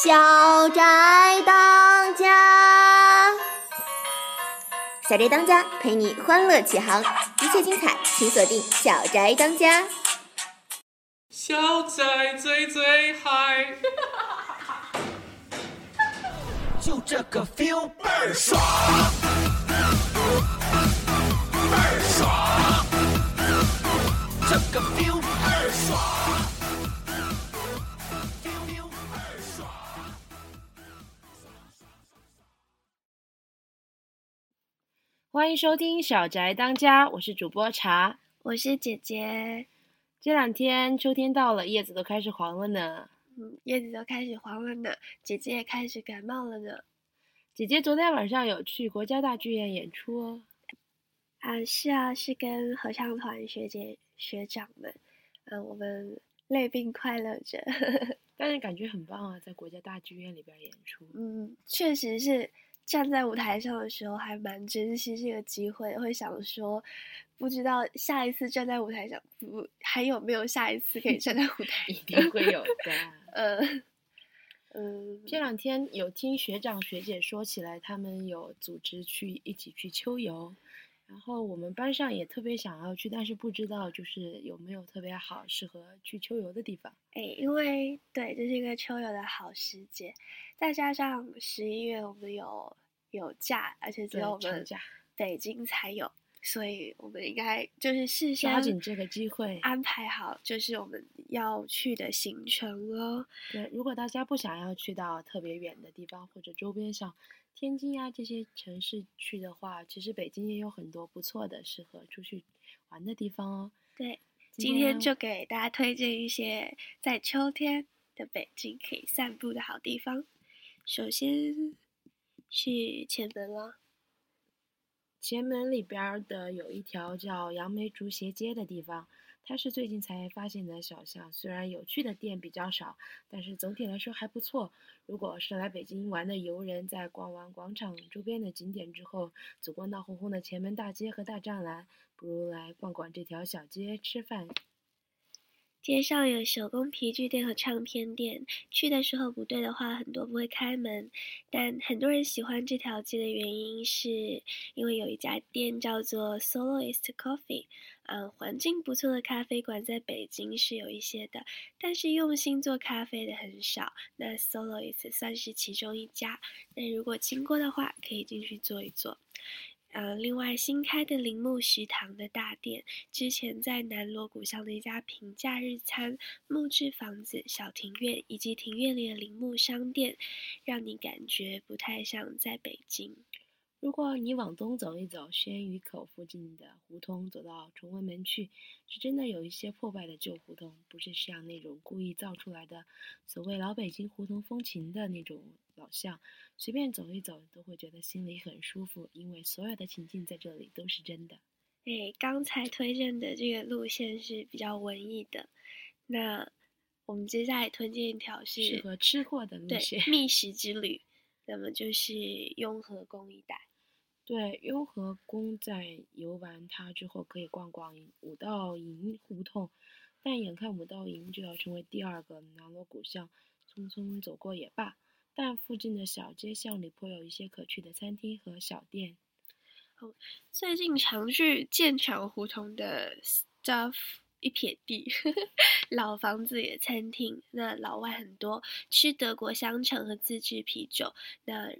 小宅当家，小宅当家陪你欢乐起航，一切精彩请锁定小宅当家。小宅最最嗨，就这个 feel 倍儿爽，倍儿爽，这个 feel 倍儿爽欢迎收听《小宅当家》，我是主播茶。我是姐姐，这两天秋天到了，叶子都开始黄了呢。嗯，叶子都开始黄了呢，姐姐也开始感冒了呢。姐姐昨天晚上有去国家大剧院演出哦。啊，是啊，是跟合唱团学姐学长们，嗯、我们累并快乐着。但是感觉很棒啊，在国家大剧院里边演出。嗯，确实是站在舞台上的时候还蛮珍惜这个机会，会想说，不知道下一次站在舞台上，不还有没有下一次可以站在舞台一定会有的。呃，嗯，这两天有听学长学姐说起来，他们有组织去一起去秋游，然后我们班上也特别想要去，但是不知道就是有没有特别好适合去秋游的地方。哎，因为对，这是一个秋游的好时节，再加上十一月我们有有假，而且只有我们北京才有，所以我们应该就是事先抓紧这个机会。安排好，就是我们要去的行程哦。对，如果大家不想要去到特别远的地方或者周边像天津啊这些城市去的话，其实北京也有很多不错的适合出去玩的地方哦。对，今天就给大家推荐一些在秋天的北京可以散步的好地方。首先去前门了，前门里边儿的有一条叫杨梅竹斜街的地方，它是最近才发现的小巷，虽然有趣的店比较少，但是总体来说还不错。如果是来北京玩的游人，在逛完广场周边的景点之后，走过闹哄哄的前门大街和大栅栏，不如来逛逛这条小街吃饭。街上有手工皮具店和唱片店，去的时候不对的话，很多不会开门。但很多人喜欢这条街的原因，是因为有一家店叫做 Soloist Coffee，嗯，环境不错的咖啡馆在北京是有一些的，但是用心做咖啡的很少。那 Soloist 算是其中一家，那如果经过的话，可以进去坐一坐。呃，另外新开的铃木食堂的大店，之前在南锣鼓巷的一家平价日餐、木质房子、小庭院以及庭院里的铃木商店，让你感觉不太像在北京。如果你往东走一走，宣鱼口附近的胡同走到崇文门去，是真的有一些破败的旧胡同，不是像那种故意造出来的所谓老北京胡同风情的那种老巷。随便走一走，都会觉得心里很舒服，因为所有的情境在这里都是真的。哎，刚才推荐的这个路线是比较文艺的，那我们接下来推荐一条是适合吃货的路线。觅食之旅，那么就是雍和宫一带。对，雍和宫在游完它之后，可以逛逛五道营胡同，但眼看五道营就要成为第二个南锣鼓巷，匆匆走过也罢。但附近的小街巷里颇有一些可去的餐厅和小店。最近常去剑桥胡同的 Stuff 一撇地，老房子也餐厅，那老外很多，吃德国香肠和自制啤酒。那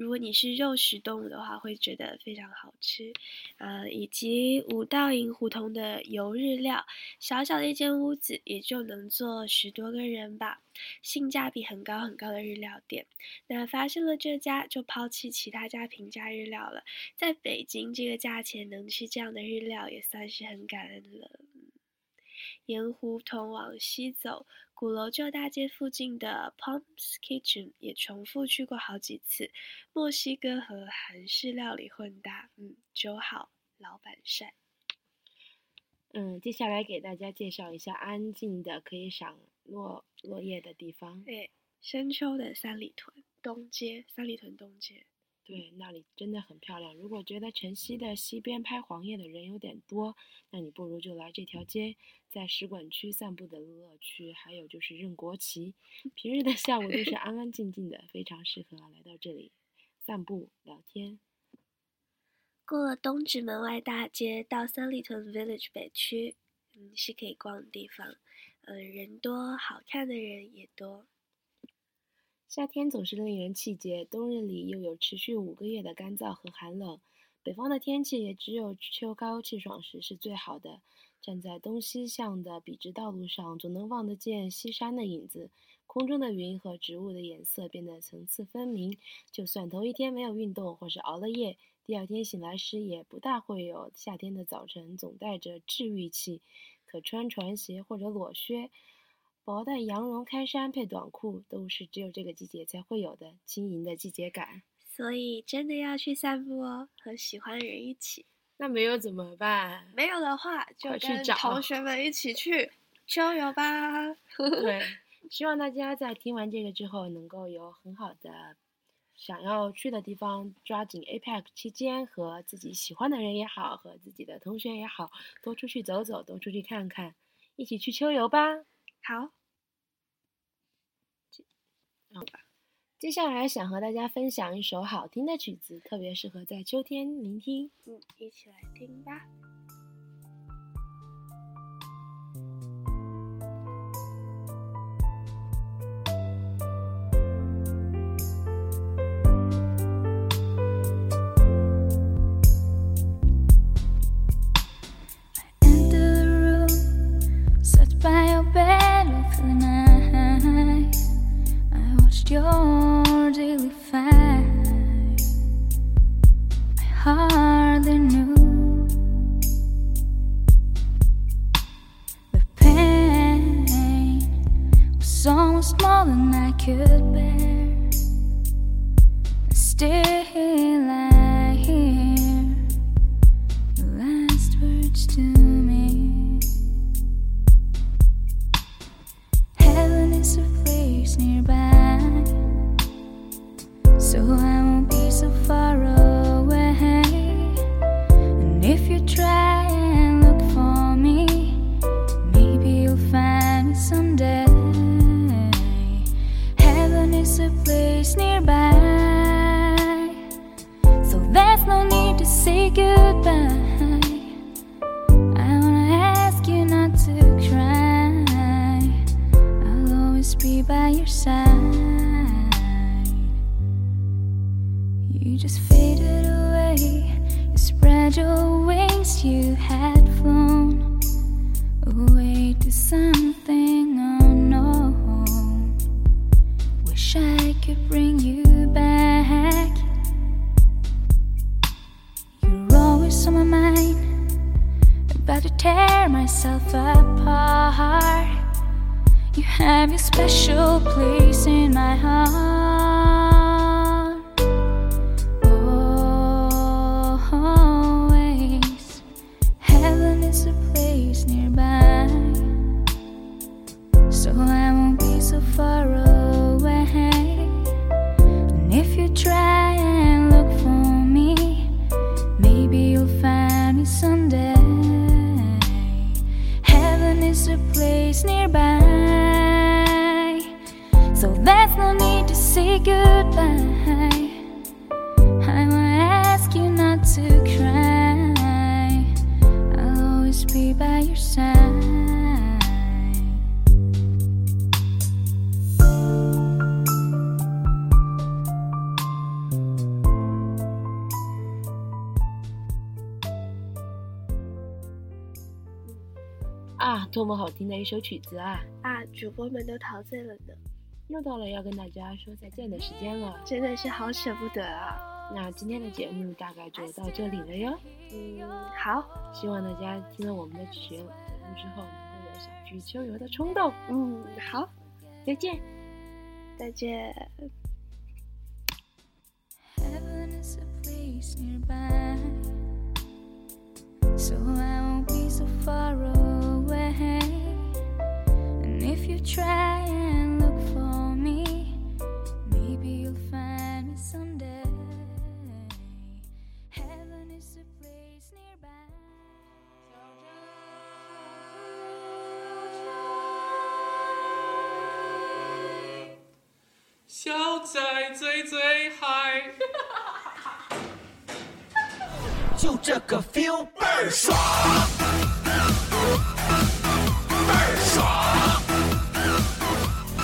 如果你是肉食动物的话，会觉得非常好吃。呃，以及五道营胡同的油日料，小小的一间屋子也就能坐十多个人吧，性价比很高很高的日料店。那发现了这家，就抛弃其他家平价日料了。在北京这个价钱能吃这样的日料，也算是很感恩了。嗯沿胡同往西走，鼓楼旧大街附近的 Palms Kitchen 也重复去过好几次，墨西哥和韩式料理混搭，嗯，酒好老板帅。嗯，接下来给大家介绍一下安静的可以赏落落叶的地方。对，深秋的三里屯东街，三里屯东街，对，那里真的很漂亮。如果觉得晨曦的西边拍黄叶的人有点多，那你不如就来这条街，在使馆区散步的乐趣，还有就是认国旗。平日的下午都是安安静静的，非常适合来到这里散步聊天。过了东直门外大街，到三里屯 Village 北区，嗯，是可以逛的地方。嗯，人多，好看的人也多。夏天总是令人气结，冬日里又有持续五个月的干燥和寒冷。北方的天气也只有秋高气爽时是最好的。站在东西向的笔直道路上，总能望得见西山的影子。空中的云和植物的颜色变得层次分明。就算头一天没有运动或是熬了夜，第二天醒来时也不大会有夏天的早晨总带着治愈气。可穿船鞋或者裸靴。薄的羊绒开衫配短裤，都是只有这个季节才会有的轻盈的季节感。所以真的要去散步哦，和喜欢的人一起。那没有怎么办？没有的话，就去找同学们一起去秋游吧。对，希望大家在听完这个之后，能够有很好的想要去的地方，抓紧 APEC 期间和自己喜欢的人也好，和自己的同学也好，多出去走走，多出去看看，一起去秋游吧。好，接下来想和大家分享一首好听的曲子，特别适合在秋天聆听。嗯，一起来听吧。More than I could bear. Still, say goodbye. please. Your side. “啊，多么好听的一首曲子啊！啊，主播们都陶醉了呢，又到了要跟大家说再见的时间了。真的是好舍不得啊。那今天的节目大概就到这里了哟。嗯，好，希望大家听了我们的节节目之后，能够有想去秋游的冲动。嗯，好，再见。再见。在最最嗨。就这个 feel 倍儿爽，倍儿爽，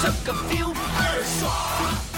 这个 feel 倍儿爽。